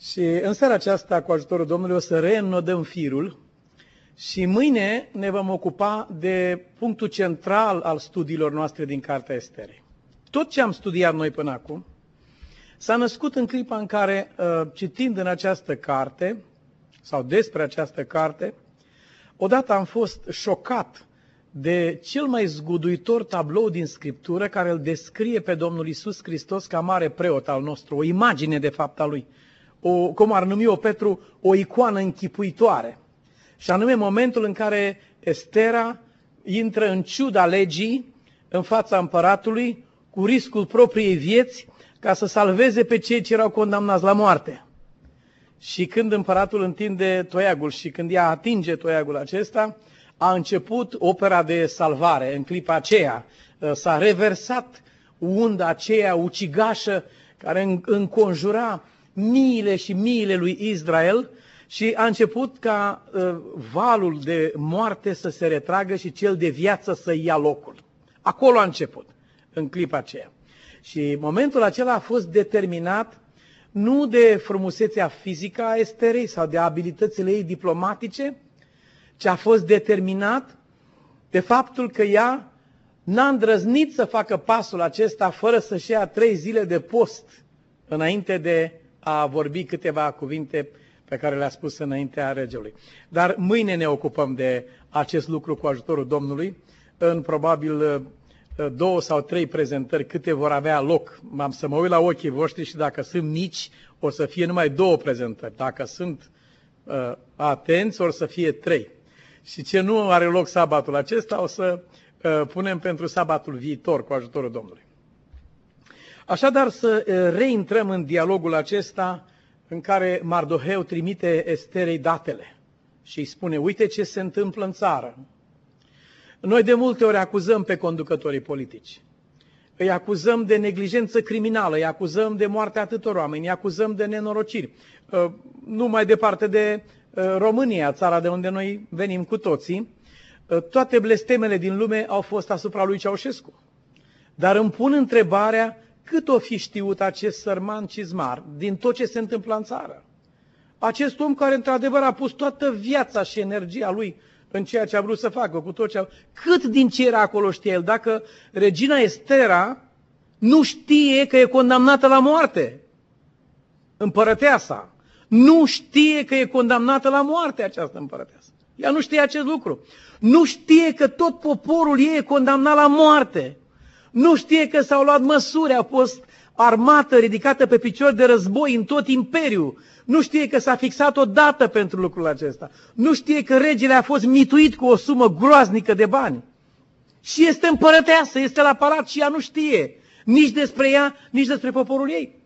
Și în seara aceasta, cu ajutorul Domnului, o să reînnodăm firul și mâine ne vom ocupa de punctul central al studiilor noastre din Cartea Esterei. Tot ce am studiat noi până acum s-a născut în clipa în care, uh, citind în această carte, sau despre această carte, odată am fost șocat de cel mai zguduitor tablou din Scriptură care îl descrie pe Domnul Isus Hristos ca mare preot al nostru, o imagine de fapt a lui, o, cum ar numi-o Petru, o icoană închipuitoare. Și anume momentul în care Estera intră în ciuda legii în fața împăratului cu riscul propriei vieți ca să salveze pe cei ce erau condamnați la moarte. Și când împăratul întinde toiagul și când ea atinge toiagul acesta, a început opera de salvare. În clipa aceea uh, s-a reversat unda aceea ucigașă care înconjura miile și miile lui Israel și a început ca uh, valul de moarte să se retragă și cel de viață să ia locul. Acolo a început, în clipa aceea. Și momentul acela a fost determinat nu de frumusețea fizică a Esterei sau de abilitățile ei diplomatice, ci a fost determinat de faptul că ea n-a îndrăznit să facă pasul acesta fără să-și ia trei zile de post înainte de a vorbi câteva cuvinte pe care le-a spus înaintea regelui. Dar mâine ne ocupăm de acest lucru cu ajutorul Domnului, în probabil uh, două sau trei prezentări câte vor avea loc. M-am să mă uit la ochii voștri și dacă sunt mici, o să fie numai două prezentări. Dacă sunt uh, atenți, o să fie trei. Și ce nu are loc sabatul acesta, o să uh, punem pentru sabatul viitor cu ajutorul Domnului. Așadar, să uh, reintrăm în dialogul acesta în care Mardoheu trimite Esterei datele și îi spune, uite ce se întâmplă în țară. Noi de multe ori acuzăm pe conducătorii politici. Îi acuzăm de neglijență criminală, îi acuzăm de moartea atâtor oameni, îi acuzăm de nenorociri. Uh, nu mai departe de uh, România, țara de unde noi venim cu toții, uh, toate blestemele din lume au fost asupra lui Ceaușescu. Dar îmi pun întrebarea cât o fi știut acest sărman cizmar din tot ce se întâmplă în țară. Acest om care într-adevăr a pus toată viața și energia lui în ceea ce a vrut să facă, cu tot ce a... Cât din ce era acolo știe el? Dacă regina Estera nu știe că e condamnată la moarte, împărăteasa, nu știe că e condamnată la moarte această împărăteasă. Ea nu știe acest lucru. Nu știe că tot poporul ei e condamnat la moarte. Nu știe că s-au luat măsuri, a fost armată ridicată pe picior de război în tot imperiul. Nu știe că s-a fixat o dată pentru lucrul acesta. Nu știe că regele a fost mituit cu o sumă groaznică de bani. Și este împărăteasă, este la palat și ea nu știe nici despre ea, nici despre poporul ei.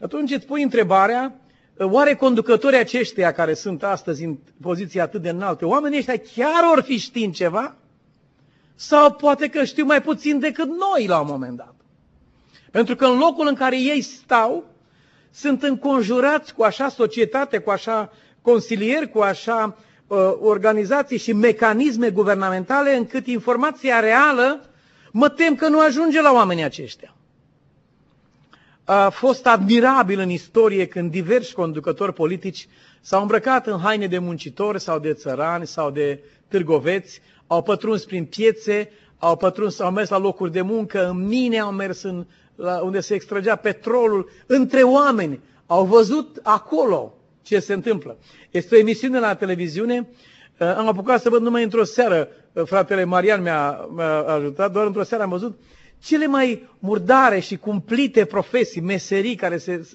Atunci îți pui întrebarea, oare conducătorii aceștia care sunt astăzi în poziție atât de înaltă, oamenii ăștia chiar or fi știind ceva? Sau poate că știu mai puțin decât noi la un moment dat. Pentru că în locul în care ei stau, sunt înconjurați cu așa societate, cu așa consilieri, cu așa uh, organizații și mecanisme guvernamentale, încât informația reală mă tem că nu ajunge la oamenii aceștia. A fost admirabil în istorie când diversi conducători politici s-au îmbrăcat în haine de muncitori sau de țărani sau de târgoveți, au pătruns prin piețe, au pătruns, au mers la locuri de muncă, în mine au mers în, la unde se extragea petrolul, între oameni. Au văzut acolo ce se întâmplă. Este o emisiune la televiziune, uh, am apucat să văd numai într-o seară, uh, fratele Marian mi-a, mi-a ajutat, doar într-o seară am văzut cele mai murdare și cumplite profesii, meserii care, se,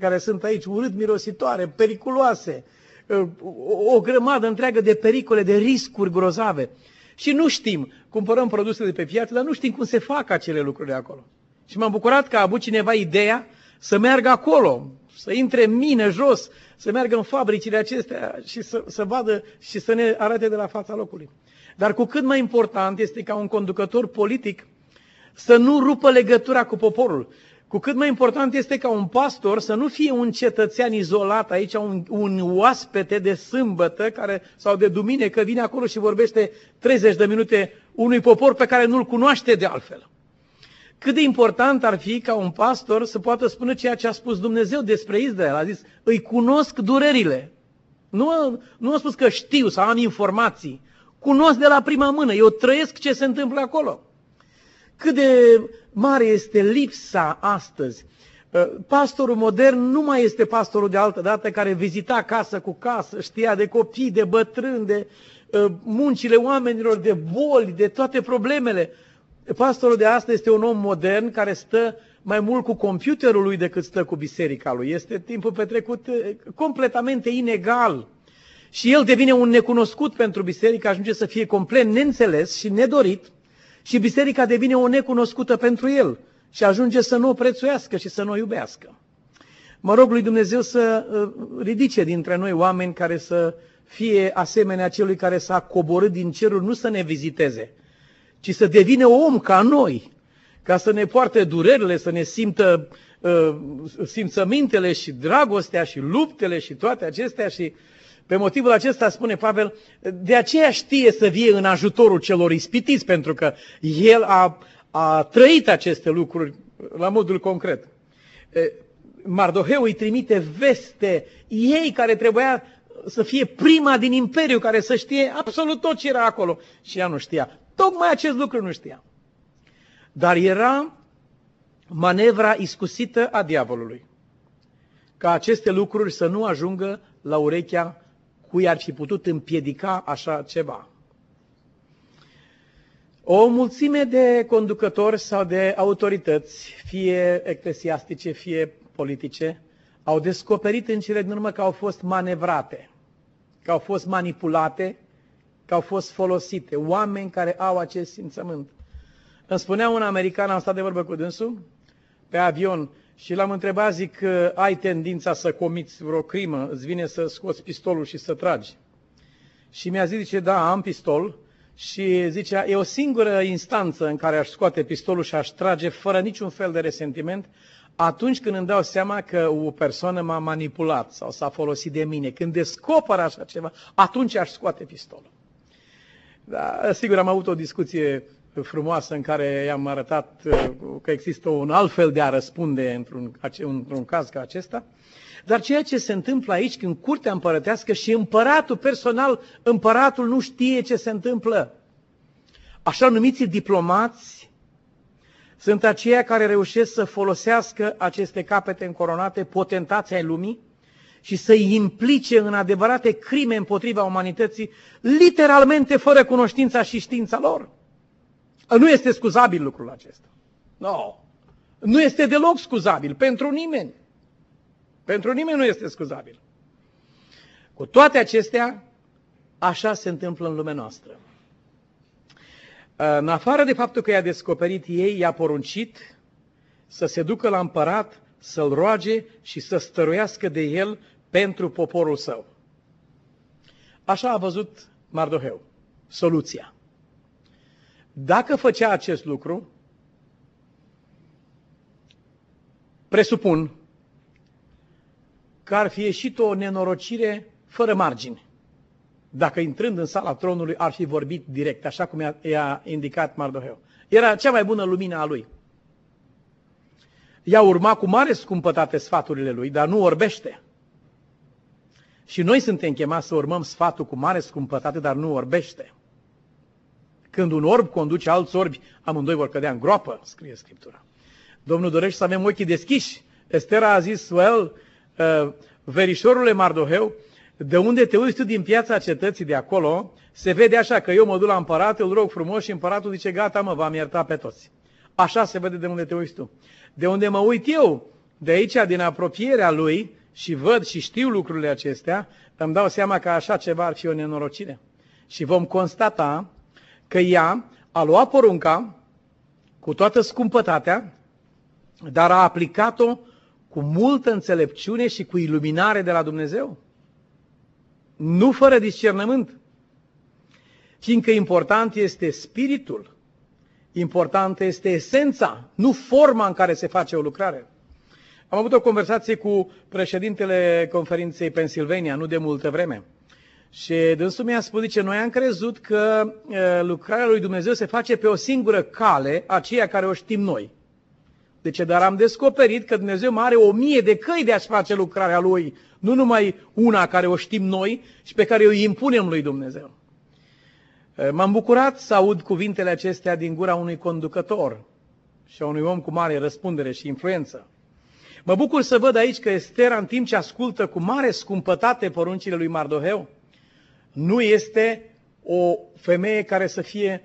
care sunt aici, urât mirositoare, periculoase, uh, o, o grămadă întreagă de pericole, de riscuri grozave. Și nu știm, cumpărăm produse de pe piață, dar nu știm cum se fac acele lucruri de acolo. Și m-am bucurat că a avut cineva ideea să meargă acolo, să intre în mine jos, să meargă în fabricile acestea și să, să vadă și să ne arate de la fața locului. Dar cu cât mai important este ca un conducător politic să nu rupă legătura cu poporul. Cu cât mai important este ca un pastor să nu fie un cetățean izolat aici, un, un oaspete de sâmbătă care, sau de duminică vine acolo și vorbește 30 de minute unui popor pe care nu-l cunoaște de altfel. cât de important ar fi ca un pastor să poată spune ceea ce a spus Dumnezeu despre Israel. A zis, îi cunosc durerile. Nu, nu a spus că știu sau am informații. Cunosc de la prima mână. Eu trăiesc ce se întâmplă acolo. Cât de mare este lipsa astăzi. Uh, pastorul modern nu mai este pastorul de altă dată care vizita casă cu casă, știa de copii, de bătrâni, de uh, muncile oamenilor, de boli, de toate problemele. Pastorul de astăzi este un om modern care stă mai mult cu computerul lui decât stă cu biserica lui. Este timpul petrecut uh, completamente inegal. Și el devine un necunoscut pentru biserică, ajunge să fie complet neînțeles și nedorit și biserica devine o necunoscută pentru el și ajunge să nu o prețuiască și să nu o iubească. Mă rog lui Dumnezeu să uh, ridice dintre noi oameni care să fie asemenea celui care s-a coborât din cerul, nu să ne viziteze, ci să devină om ca noi, ca să ne poarte durerile, să ne simtă uh, simțămintele și dragostea și luptele și toate acestea și pe motivul acesta spune Pavel, de aceea știe să vie în ajutorul celor ispitiți, pentru că el a, a trăit aceste lucruri la modul concret. Mardoheu îi trimite veste, ei care trebuia să fie prima din imperiu, care să știe absolut tot ce era acolo. Și ea nu știa. Tocmai acest lucru nu știa. Dar era manevra iscusită a diavolului. Ca aceste lucruri să nu ajungă la urechea cui ar fi putut împiedica așa ceva. O mulțime de conducători sau de autorități, fie eclesiastice, fie politice, au descoperit în cele din urmă că au fost manevrate, că au fost manipulate, că au fost folosite. Oameni care au acest simțământ. Îmi spunea un american, am stat de vorbă cu dânsul, pe avion, și l-am întrebat, zic, ai tendința să comiți vreo crimă, îți vine să scoți pistolul și să tragi. Și mi-a zis, zice, da, am pistol, și zicea, e o singură instanță în care aș scoate pistolul și aș trage fără niciun fel de resentiment, atunci când îmi dau seama că o persoană m-a manipulat sau s-a folosit de mine. Când descoper așa ceva, atunci aș scoate pistolul. Da, sigur, am avut o discuție frumoasă în care i-am arătat uh, că există un alt fel de a răspunde într-un, într-un caz ca acesta. Dar ceea ce se întâmplă aici, când curtea împărătească și împăratul personal, împăratul nu știe ce se întâmplă. Așa numiți diplomați sunt aceia care reușesc să folosească aceste capete încoronate, potentații ai lumii, și să-i implice în adevărate crime împotriva umanității, literalmente fără cunoștința și știința lor. Nu este scuzabil lucrul acesta. No. Nu este deloc scuzabil pentru nimeni. Pentru nimeni nu este scuzabil. Cu toate acestea, așa se întâmplă în lumea noastră. În afară de faptul că i-a descoperit ei, i-a poruncit să se ducă la împărat, să-l roage și să stăruiască de el pentru poporul său. Așa a văzut Mardoheu. Soluția. Dacă făcea acest lucru, presupun că ar fi ieșit o nenorocire fără margine. Dacă intrând în sala tronului ar fi vorbit direct, așa cum i-a indicat Mardoheu. Era cea mai bună lumină a lui. Ea urma cu mare scumpătate sfaturile lui, dar nu orbește. Și noi suntem chemați să urmăm sfatul cu mare scumpătate, dar nu orbește. Când un orb conduce alți orbi, amândoi vor cădea în groapă, scrie Scriptura. Domnul dorește să avem ochii deschiși. Estera a zis, well, uh, verișorule Mardoheu, de unde te uiți tu din piața cetății de acolo, se vede așa că eu mă duc la împărat, îl rog frumos și împăratul zice, gata mă, v-am iertat pe toți. Așa se vede de unde te uiți tu. De unde mă uit eu, de aici, din apropierea lui, și văd și știu lucrurile acestea, îmi dau seama că așa ceva ar fi o nenorocire. Și vom constata că ea a luat porunca cu toată scumpătatea, dar a aplicat-o cu multă înțelepciune și cu iluminare de la Dumnezeu. Nu fără discernământ. Fiindcă important este spiritul, important este esența, nu forma în care se face o lucrare. Am avut o conversație cu președintele conferinței Pennsylvania, nu de multă vreme. Și dânsul mi-a spus, zice, noi am crezut că lucrarea lui Dumnezeu se face pe o singură cale, aceea care o știm noi. De ce? Dar am descoperit că Dumnezeu mai are o mie de căi de a-și face lucrarea Lui, nu numai una care o știm noi și pe care o impunem lui Dumnezeu. M-am bucurat să aud cuvintele acestea din gura unui conducător și a unui om cu mare răspundere și influență. Mă bucur să văd aici că Estera, în timp ce ascultă cu mare scumpătate poruncile lui Mardoheu, nu este o femeie care să fie,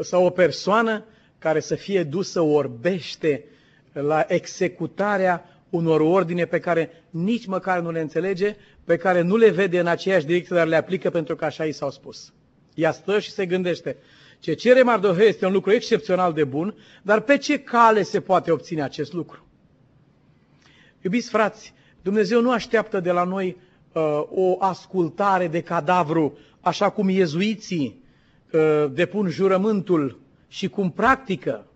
sau o persoană care să fie dusă orbește la executarea unor ordine pe care nici măcar nu le înțelege, pe care nu le vede în aceeași direcție, dar le aplică pentru că așa i s-au spus. Ea stă și se gândește. Ce cere Mardoheu este un lucru excepțional de bun, dar pe ce cale se poate obține acest lucru? Iubiți frați, Dumnezeu nu așteaptă de la noi uh, o ascultare de cadavru, așa cum iezuiții uh, depun jurământul și cum practică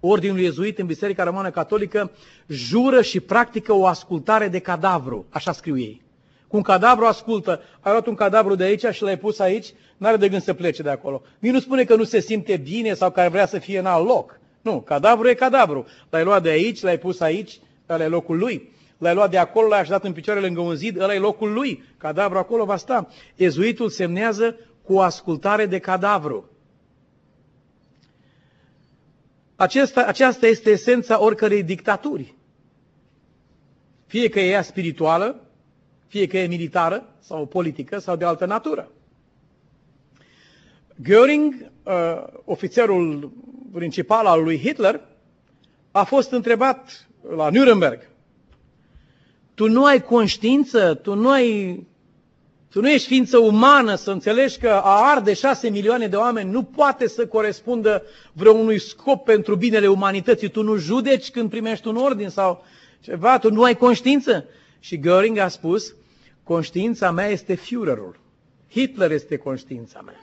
Ordinul iezuit în Biserica Română Catolică, jură și practică o ascultare de cadavru, așa scriu ei. Cu un cadavru ascultă, ai luat un cadavru de aici și l-ai pus aici, n-are de gând să plece de acolo. Nici nu spune că nu se simte bine sau că ar vrea să fie în alt loc. Nu, cadavru e cadavru. L-ai luat de aici, l-ai pus aici, ăla e locul lui. L-ai luat de acolo, l-ai așezat în picioare lângă un zid, ăla e locul lui. Cadavru acolo va sta. Ezuitul semnează cu o ascultare de cadavru. Acesta, aceasta este esența oricărei dictaturi. Fie că e ea spirituală, fie că e militară sau politică sau de altă natură. Göring, uh, ofițerul principal al lui Hitler, a fost întrebat la Nuremberg, tu nu ai conștiință, tu nu ai tu nu ești ființă umană să înțelegi că a arde șase milioane de oameni nu poate să corespundă vreunui scop pentru binele umanității. Tu nu judeci când primești un ordin sau ceva, tu nu ai conștiință. Și Göring a spus, conștiința mea este Führerul. Hitler este conștiința mea.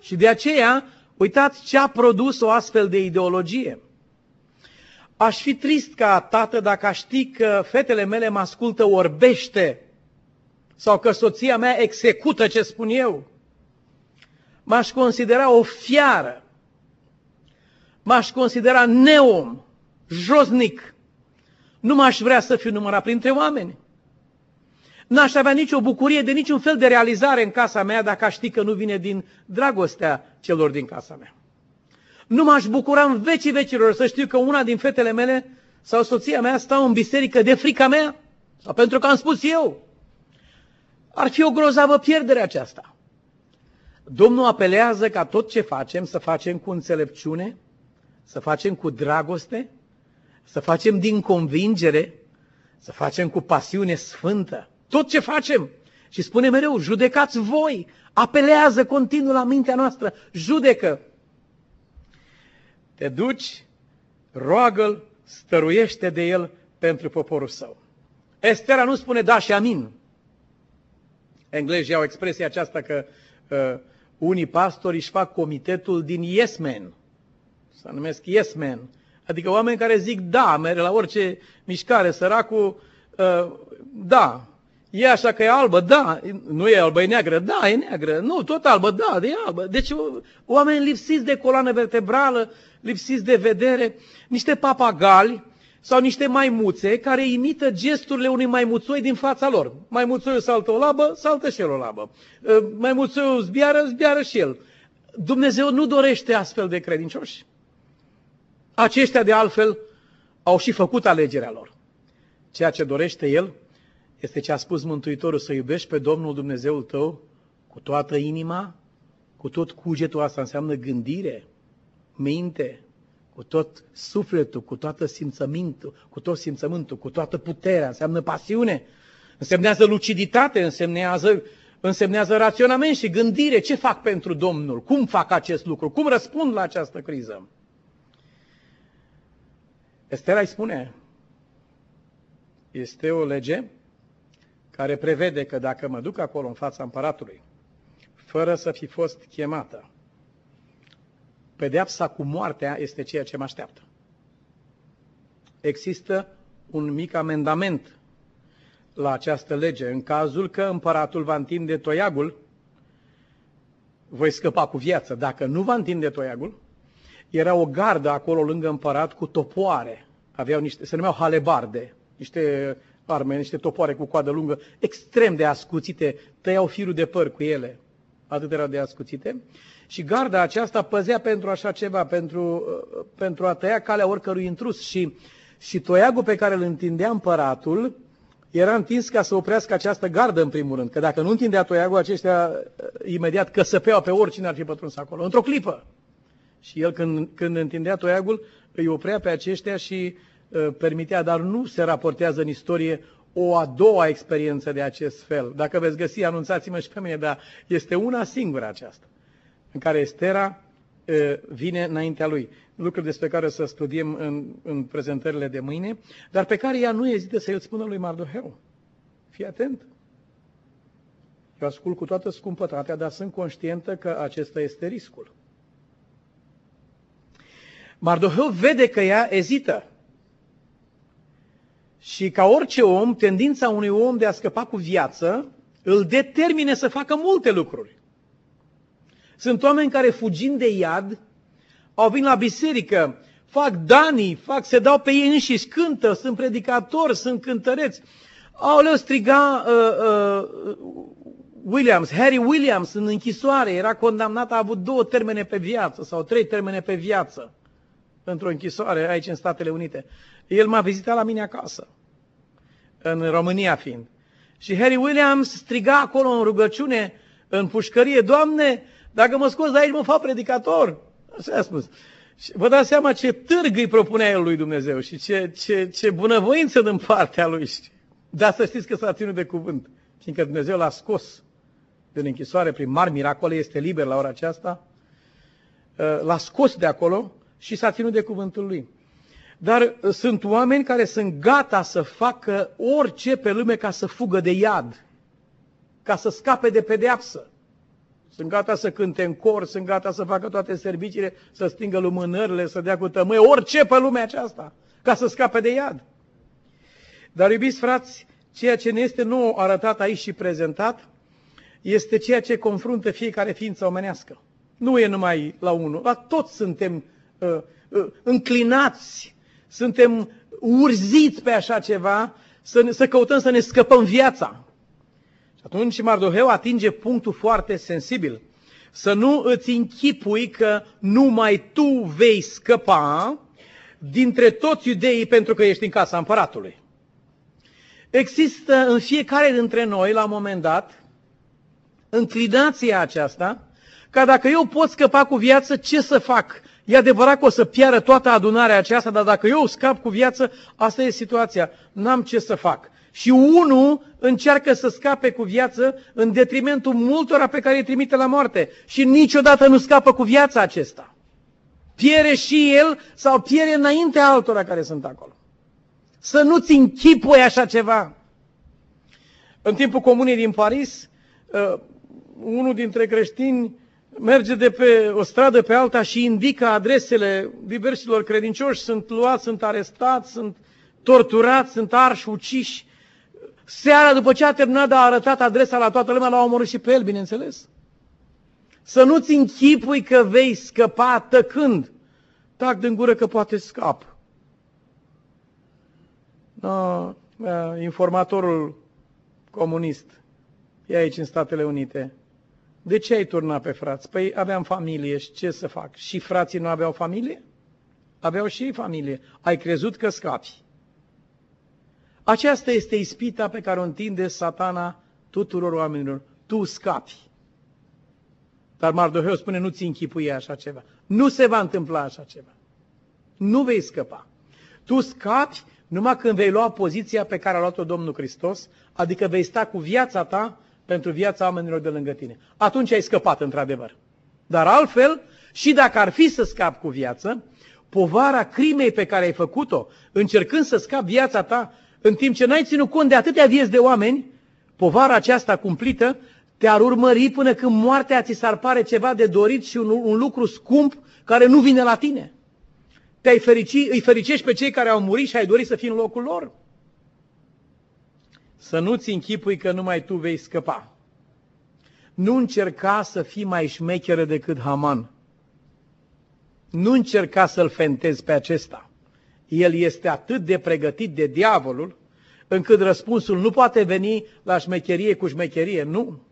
Și de aceea, uitați ce a produs o astfel de ideologie. Aș fi trist ca tată dacă aș ști că fetele mele mă ascultă orbește sau că soția mea execută ce spun eu. M-aș considera o fiară. M-aș considera neom, josnic. Nu m-aș vrea să fiu numărat printre oameni. N-aș avea nicio bucurie de niciun fel de realizare în casa mea dacă aș ști că nu vine din dragostea celor din casa mea. Nu m-aș bucura în vecii vecilor să știu că una din fetele mele sau soția mea stau în biserică de frica mea sau pentru că am spus eu. Ar fi o grozavă pierdere aceasta. Domnul apelează ca tot ce facem să facem cu înțelepciune, să facem cu dragoste, să facem din convingere, să facem cu pasiune sfântă. Tot ce facem. Și spune mereu, judecați voi, apelează continuu la mintea noastră, judecă. Te duci, roagă-l, stăruiește de el pentru poporul său. Estera nu spune da și amin. Englezii au expresia aceasta că uh, unii pastori își fac comitetul din yes men. Să numesc yes men. Adică oameni care zic da, merg la orice mișcare, săracul, uh, da, e așa că e albă, da, nu e albă, e neagră, da, e neagră, nu, tot albă, da, e albă. Deci oameni lipsiți de coloană vertebrală, lipsiți de vedere, niște papagali sau niște maimuțe care imită gesturile unui maimuțoi din fața lor. Maimuțoiul saltă o labă, saltă și el o labă. Ă, maimuțoiul zbiară, zbiară și el. Dumnezeu nu dorește astfel de credincioși. Aceștia de altfel au și făcut alegerea lor. Ceea ce dorește El este ce a spus Mântuitorul, să iubești pe Domnul Dumnezeul tău cu toată inima, cu tot cugetul, asta înseamnă gândire, minte, cu tot sufletul, cu toată simțământul, cu tot simțământul, cu toată puterea, înseamnă pasiune, însemnează luciditate, însemnează, însemnează raționament și gândire. Ce fac pentru Domnul? Cum fac acest lucru? Cum răspund la această criză? Estera îi spune, este o lege care prevede că dacă mă duc acolo în fața împăratului, fără să fi fost chemată, pedeapsa cu moartea este ceea ce mă așteaptă. Există un mic amendament la această lege. În cazul că împăratul va întinde toiagul, voi scăpa cu viață. Dacă nu va întinde toiagul, era o gardă acolo lângă împărat cu topoare aveau niște, se numeau halebarde, niște arme, niște topoare cu coadă lungă, extrem de ascuțite, tăiau firul de păr cu ele, atât erau de ascuțite. Și garda aceasta păzea pentru așa ceva, pentru, pentru a tăia calea oricărui intrus. Și, și toiagul pe care îl întindea împăratul era întins ca să oprească această gardă în primul rând. Că dacă nu întindea toiagul, aceștia imediat căsăpeau pe oricine ar fi pătruns acolo, într-o clipă. Și el când, când întindea toiagul, îi oprea pe aceștia și uh, permitea, dar nu se raportează în istorie o a doua experiență de acest fel. Dacă veți găsi, anunțați-mă și pe mine, dar este una singură aceasta, în care Estera uh, vine înaintea lui. Lucruri despre care să studiem în, în prezentările de mâine, dar pe care ea nu ezită să îl spună lui Mardoheu. Fii atent! Eu ascult cu toată scumpătatea, dar sunt conștientă că acesta este riscul. Mardoheu vede că ea ezită. Și ca orice om, tendința unui om de a scăpa cu viață îl determine să facă multe lucruri. Sunt oameni care fugind de iad au venit la biserică, fac danii, fac, se dau pe ei înșiși, cântă, sunt predicatori, sunt cântăreți. Aoleu, striga uh, uh, Williams, Harry Williams în închisoare, era condamnat, a avut două termene pe viață sau trei termene pe viață într-o închisoare aici în Statele Unite. El m-a vizitat la mine acasă, în România fiind. Și Harry Williams striga acolo în rugăciune, în pușcărie, Doamne, dacă mă scoți de aici, mă fac predicator. Așa a spus. Și vă dați seama ce târg îi propunea el lui Dumnezeu și ce, ce, ce bunăvoință din partea lui. Dar să știți că s-a ținut de cuvânt, fiindcă Dumnezeu l-a scos din închisoare prin mari miracole, este liber la ora aceasta, l-a scos de acolo și s-a ținut de cuvântul lui. Dar uh, sunt oameni care sunt gata să facă orice pe lume ca să fugă de iad, ca să scape de pedeapsă. Sunt gata să cânte în cor, sunt gata să facă toate serviciile, să stingă lumânările, să dea cu tămâie, orice pe lumea aceasta, ca să scape de iad. Dar, iubiți frați, ceea ce ne este nou arătat aici și prezentat, este ceea ce confruntă fiecare ființă omenească. Nu e numai la unul, la toți suntem uh, uh, înclinați, suntem urziți pe așa ceva, să, ne, să căutăm să ne scăpăm viața. Și atunci Mardoheu atinge punctul foarte sensibil. Să nu îți închipui că numai tu vei scăpa dintre toți iudeii pentru că ești în casa împăratului. Există în fiecare dintre noi, la un moment dat, înclinația aceasta, ca dacă eu pot scăpa cu viață, ce să fac? E adevărat că o să piară toată adunarea aceasta, dar dacă eu scap cu viață, asta e situația. N-am ce să fac. Și unul încearcă să scape cu viață în detrimentul multora pe care îi trimite la moarte. Și niciodată nu scapă cu viața acesta. Piere și el sau piere înainte altora care sunt acolo. Să nu-ți închipui așa ceva. În timpul comunei din Paris, uh, unul dintre creștini merge de pe o stradă pe alta și indică adresele diversilor credincioși, sunt luați, sunt arestați, sunt torturați, sunt arși, uciși. Seara, după ce a terminat de a arătat adresa la toată lumea, l-au omorât și pe el, bineînțeles. Să nu-ți închipui că vei scăpa tăcând. Tac din gură că poate scap. No, informatorul comunist e aici în Statele Unite de ce ai turnat pe frați? Păi aveam familie și ce să fac? Și frații nu aveau familie? Aveau și ei familie. Ai crezut că scapi. Aceasta este ispita pe care o întinde satana tuturor oamenilor. Tu scapi. Dar Mardoheu spune, nu ți închipui așa ceva. Nu se va întâmpla așa ceva. Nu vei scăpa. Tu scapi numai când vei lua poziția pe care a luat-o Domnul Hristos, adică vei sta cu viața ta pentru viața oamenilor de lângă tine. Atunci ai scăpat, într-adevăr. Dar altfel, și dacă ar fi să scap cu viață, povara crimei pe care ai făcut-o, încercând să scap viața ta, în timp ce n-ai ținut cont de atâtea vieți de oameni, povara aceasta cumplită te-ar urmări până când moartea ți s-ar pare ceva de dorit și un, un lucru scump care nu vine la tine. Te-ai ferici, îi fericești pe cei care au murit și ai dorit să fii în locul lor. Să nu-ți închipui că numai tu vei scăpa. Nu încerca să fii mai șmecheră decât Haman. Nu încerca să-l fentezi pe acesta. El este atât de pregătit de diavolul, încât răspunsul nu poate veni la șmecherie cu șmecherie, nu.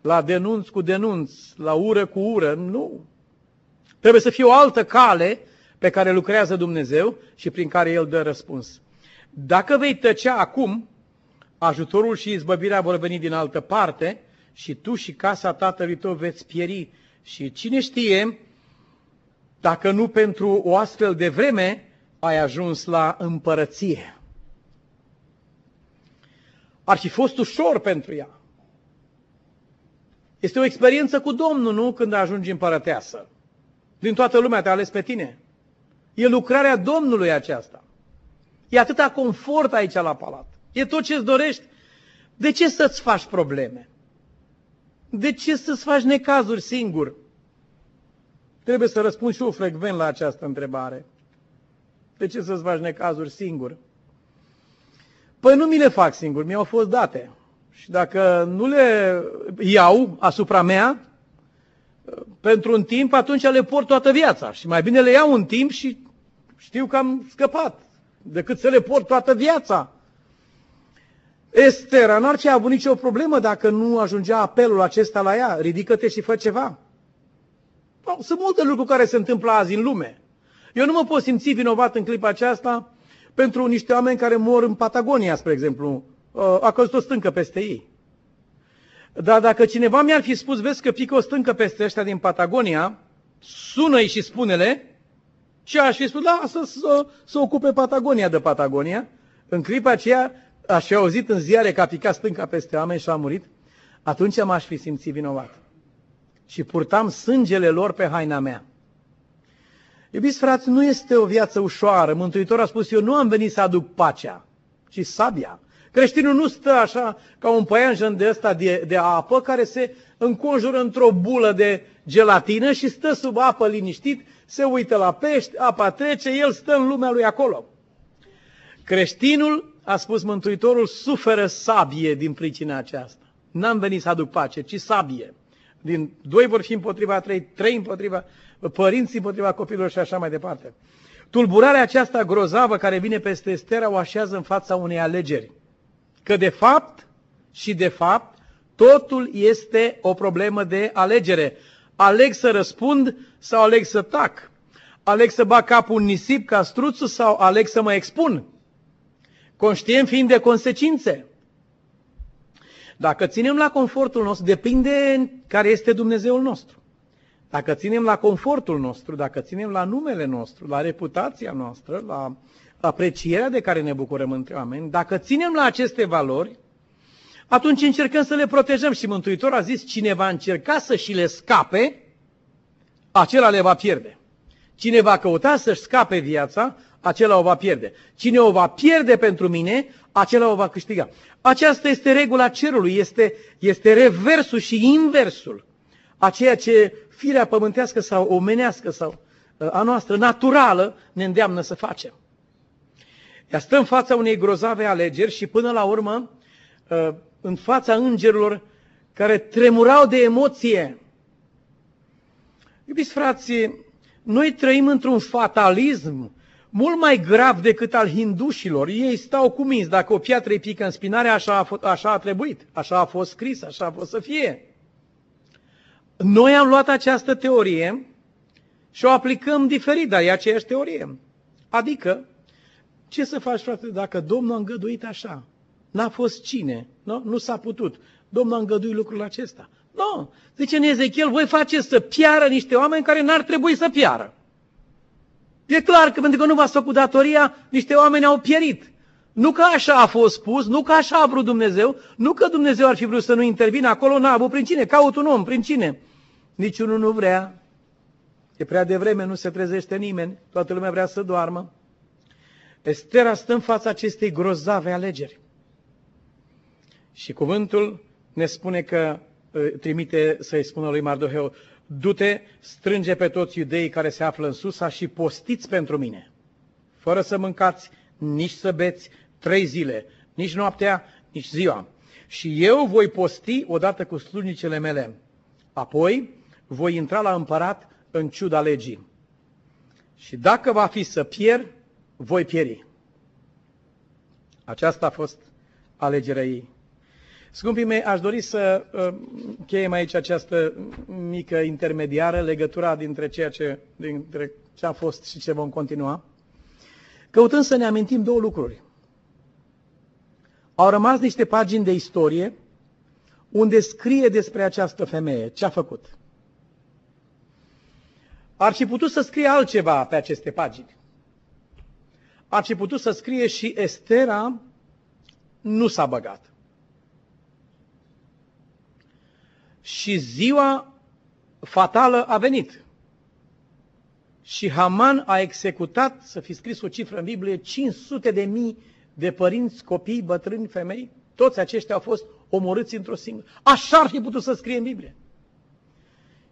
La denunț cu denunț, la ură cu ură, nu. Trebuie să fie o altă cale pe care lucrează Dumnezeu și prin care El dă răspuns. Dacă vei tăcea acum, ajutorul și izbăvirea vor veni din altă parte și tu și casa tatălui tău veți pieri. Și cine știe, dacă nu pentru o astfel de vreme ai ajuns la împărăție. Ar fi fost ușor pentru ea. Este o experiență cu Domnul, nu? Când ajungi împărăteasă. Din toată lumea te-a ales pe tine. E lucrarea Domnului aceasta. E atâta confort aici la palat. E tot ce-ți dorești. De ce să-ți faci probleme? De ce să-ți faci necazuri singur? Trebuie să răspund și eu frecvent la această întrebare. De ce să-ți faci necazuri singur? Păi nu mi le fac singur, mi-au fost date. Și dacă nu le iau asupra mea, pentru un timp, atunci le port toată viața. Și mai bine le iau un timp și știu că am scăpat, decât să le port toată viața. Estera n-ar fi avut nicio problemă dacă nu ajungea apelul acesta la ea. Ridică-te și fă ceva. Sunt multe lucruri care se întâmplă azi în lume. Eu nu mă pot simți vinovat în clipa aceasta pentru niște oameni care mor în Patagonia, spre exemplu. Uh, a căzut o stâncă peste ei. Dar dacă cineva mi-ar fi spus, vezi că pică o stâncă peste ăștia din Patagonia, sună-i și spune-le, și aș fi spus, da, să, să, să ocupe Patagonia de Patagonia. În clipa aceea, aș fi auzit în ziare că a picat stânca peste oameni și a murit, atunci m-aș fi simțit vinovat. Și purtam sângele lor pe haina mea. Iubiți frați, nu este o viață ușoară. Mântuitorul a spus, eu nu am venit să aduc pacea, ci sabia. Creștinul nu stă așa ca un păianjen de ăsta de, de apă care se înconjură într-o bulă de gelatină și stă sub apă liniștit, se uită la pești, apa trece, el stă în lumea lui acolo. Creștinul, a spus Mântuitorul, suferă sabie din pricina aceasta. N-am venit să aduc pace, ci sabie. Din doi vor fi împotriva trei, trei împotriva părinții împotriva copilor și așa mai departe. Tulburarea aceasta grozavă care vine peste Estera o așează în fața unei alegeri. Că de fapt și de fapt totul este o problemă de alegere. Aleg să răspund sau aleg să tac? Aleg să bag capul în nisip ca struțul sau aleg să mă expun? Conștient fiind de consecințe. Dacă ținem la confortul nostru, depinde care este Dumnezeul nostru. Dacă ținem la confortul nostru, dacă ținem la numele nostru, la reputația noastră, la aprecierea de care ne bucurăm între oameni, dacă ținem la aceste valori, atunci încercăm să le protejăm. Și Mântuitor a zis, cine va încerca să și le scape, acela le va pierde. Cine va căuta să-și scape viața, acela o va pierde. Cine o va pierde pentru mine, acela o va câștiga. Aceasta este regula cerului, este, este reversul și inversul a ceea ce firea pământească sau omenească sau uh, a noastră naturală ne îndeamnă să facem. Ea stă în fața unei grozave alegeri și până la urmă uh, în fața îngerilor care tremurau de emoție. Iubiți frații, noi trăim într-un fatalism mult mai grav decât al hindușilor. Ei stau cu minți, dacă o piatră îi pică în spinare, așa a, fost, așa a trebuit, așa a fost scris, așa a fost să fie. Noi am luat această teorie și o aplicăm diferit, dar e aceeași teorie. Adică, ce să faci, frate, dacă Domnul a îngăduit așa? N-a fost cine, nu? Nu s-a putut. Domnul a îngăduit lucrul acesta. Nu. Zice în Ezechiel, voi faceți să piară niște oameni care n-ar trebui să piară. E clar că pentru că nu v-ați făcut datoria, niște oameni au pierit. Nu că așa a fost spus, nu că așa a vrut Dumnezeu, nu că Dumnezeu ar fi vrut să nu intervină acolo, n-a avut prin cine, caut un om, prin cine. Niciunul nu vrea. E prea devreme, nu se trezește nimeni, toată lumea vrea să doarmă. Estera stă în fața acestei grozave alegeri. Și cuvântul ne spune că ă, trimite să-i spună lui Mardoheu, du-te, strânge pe toți iudeii care se află în Susa și postiți pentru mine, fără să mâncați, nici să beți, trei zile, nici noaptea, nici ziua. Și eu voi posti odată cu slujnicele mele. Apoi voi intra la împărat în ciuda legii. Și dacă va fi să pierd, voi pieri. Aceasta a fost alegerea ei. Scumpii mei, aș dori să uh, cheiem aici această mică intermediară, legătura dintre ceea ce, dintre ce a fost și ce vom continua, căutând să ne amintim două lucruri. Au rămas niște pagini de istorie unde scrie despre această femeie, ce a făcut. Ar fi putut să scrie altceva pe aceste pagini. Ar fi putut să scrie și Estera nu s-a băgat. Și ziua fatală a venit. Și Haman a executat, să fi scris o cifră în Biblie, 500 de mii de părinți, copii, bătrâni, femei. Toți aceștia au fost omorâți într-o singură. Așa ar fi putut să scrie în Biblie.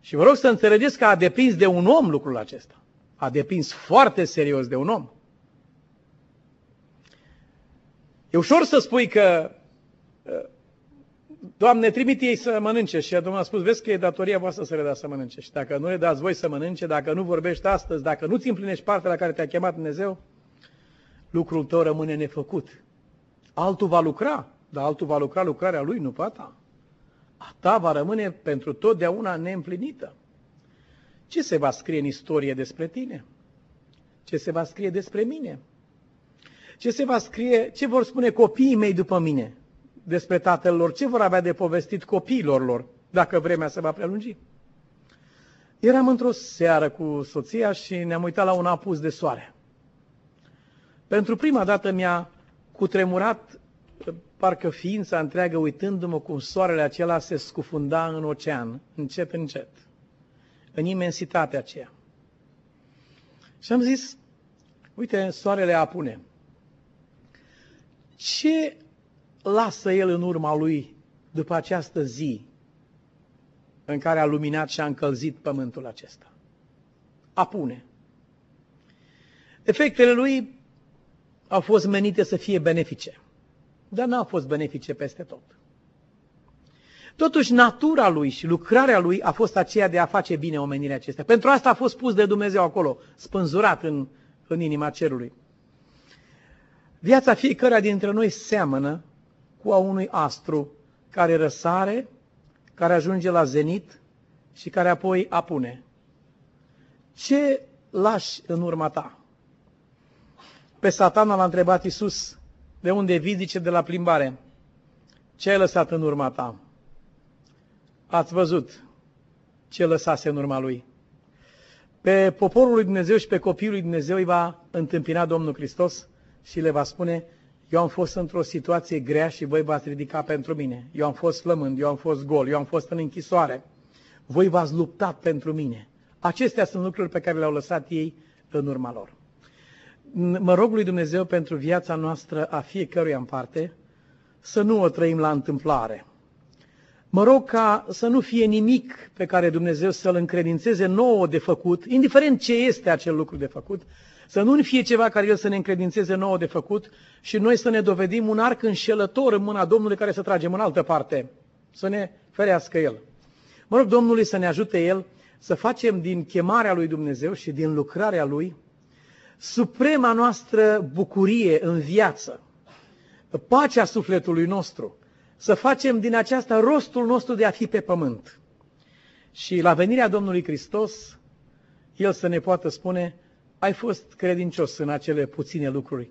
Și vă rog să înțelegeți că a depins de un om lucrul acesta. A depins foarte serios de un om. E ușor să spui că Doamne, trimite ei să mănânce. Și Domnul a spus, vezi că e datoria voastră să le dați să mănânce. Și dacă nu le dați voi să mănânce, dacă nu vorbești astăzi, dacă nu-ți împlinești partea la care te-a chemat Dumnezeu, lucrul tău rămâne nefăcut. Altul va lucra, dar altul va lucra lucrarea lui, nu pe ta. A ta va rămâne pentru totdeauna neîmplinită. Ce se va scrie în istorie despre tine? Ce se va scrie despre mine? Ce se va scrie, ce vor spune copiii mei după mine? Despre tatăl lor, ce vor avea de povestit copiilor lor, dacă vremea se va prelungi? Eram într-o seară cu soția și ne-am uitat la un apus de soare. Pentru prima dată mi-a cutremurat parcă ființa întreagă uitându-mă cum soarele acela se scufunda în ocean, încet, încet, în imensitatea aceea. Și am zis, uite, soarele apune. Ce lasă el în urma lui după această zi în care a luminat și a încălzit pământul acesta. Apune. Efectele lui au fost menite să fie benefice, dar n-au fost benefice peste tot. Totuși, natura lui și lucrarea lui a fost aceea de a face bine omenirea acestea. Pentru asta a fost pus de Dumnezeu acolo, spânzurat în, în inima cerului. Viața fiecăruia dintre noi seamănă cu a unui astru care răsare, care ajunge la zenit și care apoi apune. Ce lași în urma ta? Pe satana l-a întrebat Iisus, de unde vii, zice, de la plimbare. Ce ai lăsat în urma ta? Ați văzut ce lăsase în urma lui. Pe poporul lui Dumnezeu și pe copiii lui Dumnezeu îi va întâmpina Domnul Hristos și le va spune, eu am fost într-o situație grea și voi v-ați ridicat pentru mine. Eu am fost flămând, eu am fost gol, eu am fost în închisoare. Voi v-ați luptat pentru mine. Acestea sunt lucruri pe care le-au lăsat ei în urma lor. Mă rog lui Dumnezeu pentru viața noastră a fiecăruia în parte să nu o trăim la întâmplare. Mă rog ca să nu fie nimic pe care Dumnezeu să-l încredințeze nouă de făcut, indiferent ce este acel lucru de făcut, să nu fie ceva care El să ne încredințeze nouă de făcut și noi să ne dovedim un arc înșelător în mâna Domnului care să tragem în altă parte. Să ne ferească El. Mă rog Domnului să ne ajute El să facem din chemarea Lui Dumnezeu și din lucrarea Lui suprema noastră bucurie în viață, pacea sufletului nostru, să facem din aceasta rostul nostru de a fi pe pământ. Și la venirea Domnului Hristos, El să ne poată spune, ai fost credincios în acele puține lucruri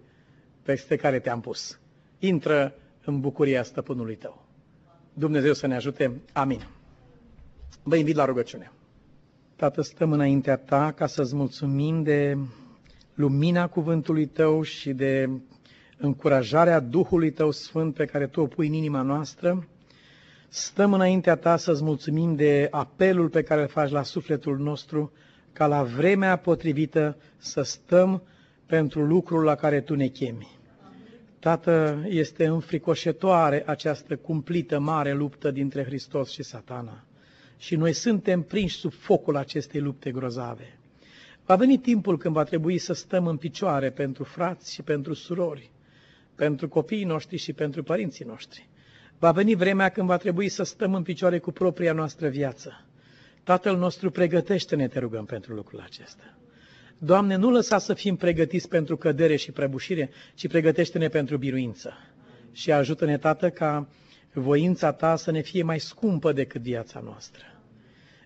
peste care te-am pus. Intră în bucuria stăpânului tău. Dumnezeu să ne ajute. Amin. Vă invit la rugăciune. Tată, stăm înaintea ta ca să-ți mulțumim de lumina cuvântului tău și de încurajarea Duhului tău sfânt pe care tu o pui în inima noastră. Stăm înaintea ta să-ți mulțumim de apelul pe care îl faci la sufletul nostru ca la vremea potrivită să stăm pentru lucrul la care Tu ne chemi. Tată, este înfricoșătoare această cumplită mare luptă dintre Hristos și satana. Și noi suntem prinși sub focul acestei lupte grozave. Va veni timpul când va trebui să stăm în picioare pentru frați și pentru surori, pentru copiii noștri și pentru părinții noștri. Va veni vremea când va trebui să stăm în picioare cu propria noastră viață Tatăl nostru, pregătește-ne, te rugăm, pentru lucrul acesta. Doamne, nu lăsa să fim pregătiți pentru cădere și prăbușire, ci pregătește-ne pentru biruință. Și ajută-ne, Tată, ca voința Ta să ne fie mai scumpă decât viața noastră.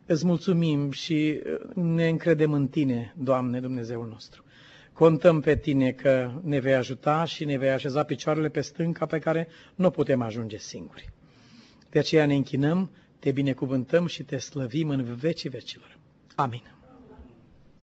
Îți mulțumim și ne încredem în Tine, Doamne, Dumnezeul nostru. Contăm pe Tine că ne vei ajuta și ne vei așeza picioarele pe stânca pe care nu putem ajunge singuri. De aceea ne închinăm, te binecuvântăm și te slăvim în vecii vecilor. Amin.